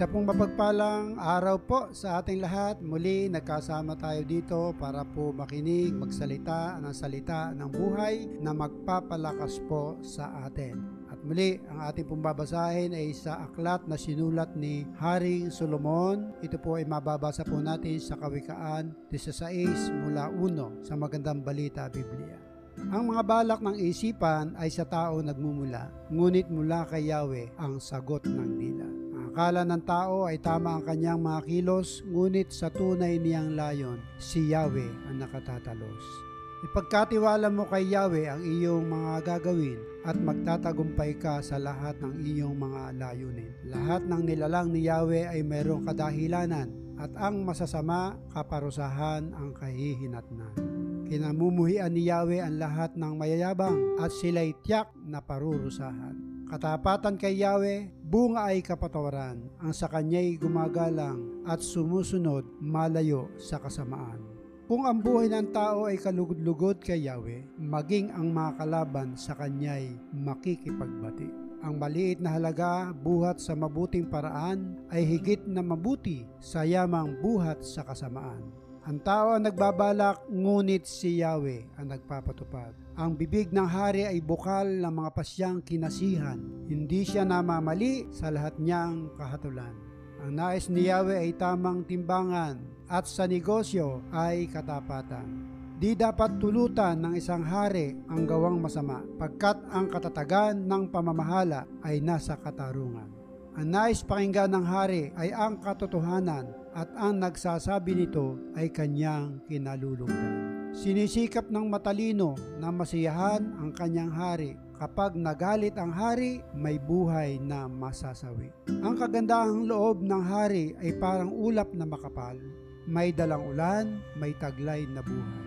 Isa pong mapagpalang araw po sa ating lahat. Muli nagkasama tayo dito para po makinig, magsalita ng salita ng buhay na magpapalakas po sa atin. At muli, ang ating pong babasahin ay sa aklat na sinulat ni Haring Solomon. Ito po ay mababasa po natin sa Kawikaan 16 mula 1 sa Magandang Balita Biblia. Ang mga balak ng isipan ay sa tao nagmumula, ngunit mula kay Yahweh ang sagot ng dila. Akala ng tao ay tama ang kanyang mga kilos, ngunit sa tunay niyang layon, si Yahweh ang nakatatalos. Ipagkatiwala mo kay Yahweh ang iyong mga gagawin at magtatagumpay ka sa lahat ng iyong mga layunin. Lahat ng nilalang ni Yahweh ay mayroong kadahilanan at ang masasama kaparusahan ang kahihinatnan. Kinamumuhian ni Yahweh ang lahat ng mayayabang at sila'y tiyak na parurusahan. Katapatan kay Yahweh, bunga ay kapatawaran, ang sa kanya'y gumagalang at sumusunod malayo sa kasamaan. Kung ang buhay ng tao ay kalugod-lugod kay Yahweh, maging ang mga kalaban sa kanya'y makikipagbati. Ang maliit na halaga buhat sa mabuting paraan ay higit na mabuti sa yamang buhat sa kasamaan. Ang tao ang nagbabalak, ngunit si Yahweh ang nagpapatupad. Ang bibig ng hari ay bukal ng mga pasyang kinasihan. Hindi siya namamali sa lahat niyang kahatulan. Ang nais ni Yahweh ay tamang timbangan at sa negosyo ay katapatan. Di dapat tulutan ng isang hari ang gawang masama, pagkat ang katatagan ng pamamahala ay nasa katarungan. Ang nais pakinggan ng hari ay ang katotohanan at ang nagsasabi nito ay kanyang kinalulugdan. Sinisikap ng matalino na masiyahan ang kanyang hari. Kapag nagalit ang hari, may buhay na masasawi. Ang kagandahang loob ng hari ay parang ulap na makapal. May dalang ulan, may taglay na buhay.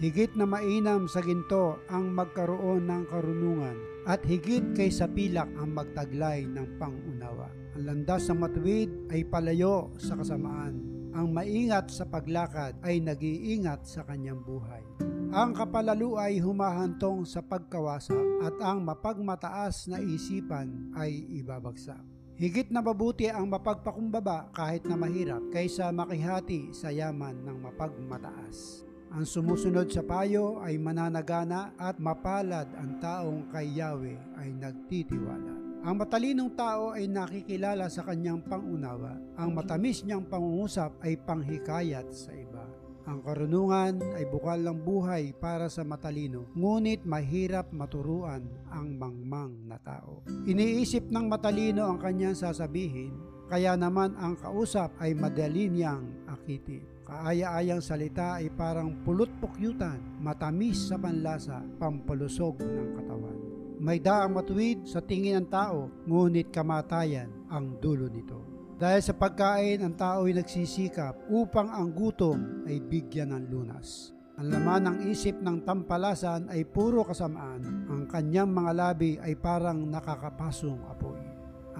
Higit na mainam sa ginto ang magkaroon ng karunungan at higit kay sa pilak ang magtaglay ng pangunawa. Ang landas sa matuwid ay palayo sa kasamaan. Ang maingat sa paglakad ay nag-iingat sa kanyang buhay. Ang kapalalo ay humahantong sa pagkawasa at ang mapagmataas na isipan ay ibabagsak. Higit na mabuti ang mapagpakumbaba kahit na mahirap kaysa makihati sa yaman ng mapagmataas. Ang sumusunod sa payo ay mananagana at mapalad ang taong kay Yahweh ay nagtitiwala. Ang matalinong tao ay nakikilala sa kanyang pangunawa. Ang matamis niyang pangungusap ay panghikayat sa iba. Ang karunungan ay bukal ng buhay para sa matalino, ngunit mahirap maturuan ang mangmang na tao. Iniisip ng matalino ang kanyang sasabihin, kaya naman ang kausap ay madali niyang akitin. Kaaya-ayang salita ay parang pulot-pukyutan, matamis sa panlasa, pampalusog ng katawan. May daang matuwid sa tingin ng tao, ngunit kamatayan ang dulo nito. Dahil sa pagkain, ang tao ay nagsisikap upang ang gutom ay bigyan ng lunas. Ang laman ng isip ng tampalasan ay puro kasamaan. Ang kanyang mga labi ay parang nakakapasong apoy.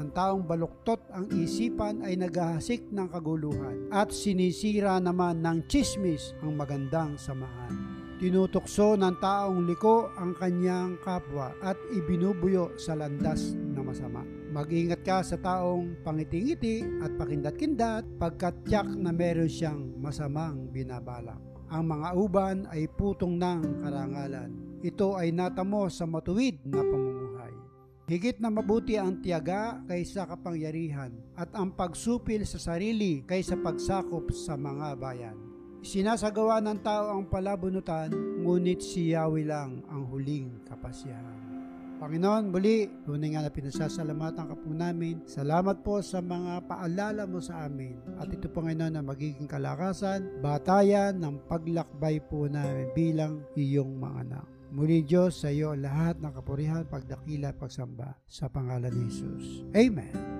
Ang taong baluktot ang isipan ay naghahasik ng kaguluhan at sinisira naman ng chismis ang magandang samahan. Tinutokso ng taong liko ang kanyang kapwa at ibinubuyo sa landas na masama. Mag-ingat ka sa taong pangiti-ngiti at pakindat-kindat pagkat tiyak na meron siyang masamang binabalak. Ang mga uban ay putong ng karangalan. Ito ay natamo sa matuwid na pamumuhay. Higit na mabuti ang tiyaga kaysa kapangyarihan at ang pagsupil sa sarili kaysa pagsakop sa mga bayan. Sinasagawa ng tao ang palabunutan, ngunit si Yahweh lang ang huling kapasyahan. Panginoon, muli, tunay nga na pinasasalamatan ka po namin. Salamat po sa mga paalala mo sa amin. At ito po Panginoon na magiging kalakasan, batayan ng paglakbay po namin bilang iyong mga anak. Muli Diyos sa iyo lahat ng kapurihan, pagdakila, pagsamba sa pangalan ni Jesus. Amen.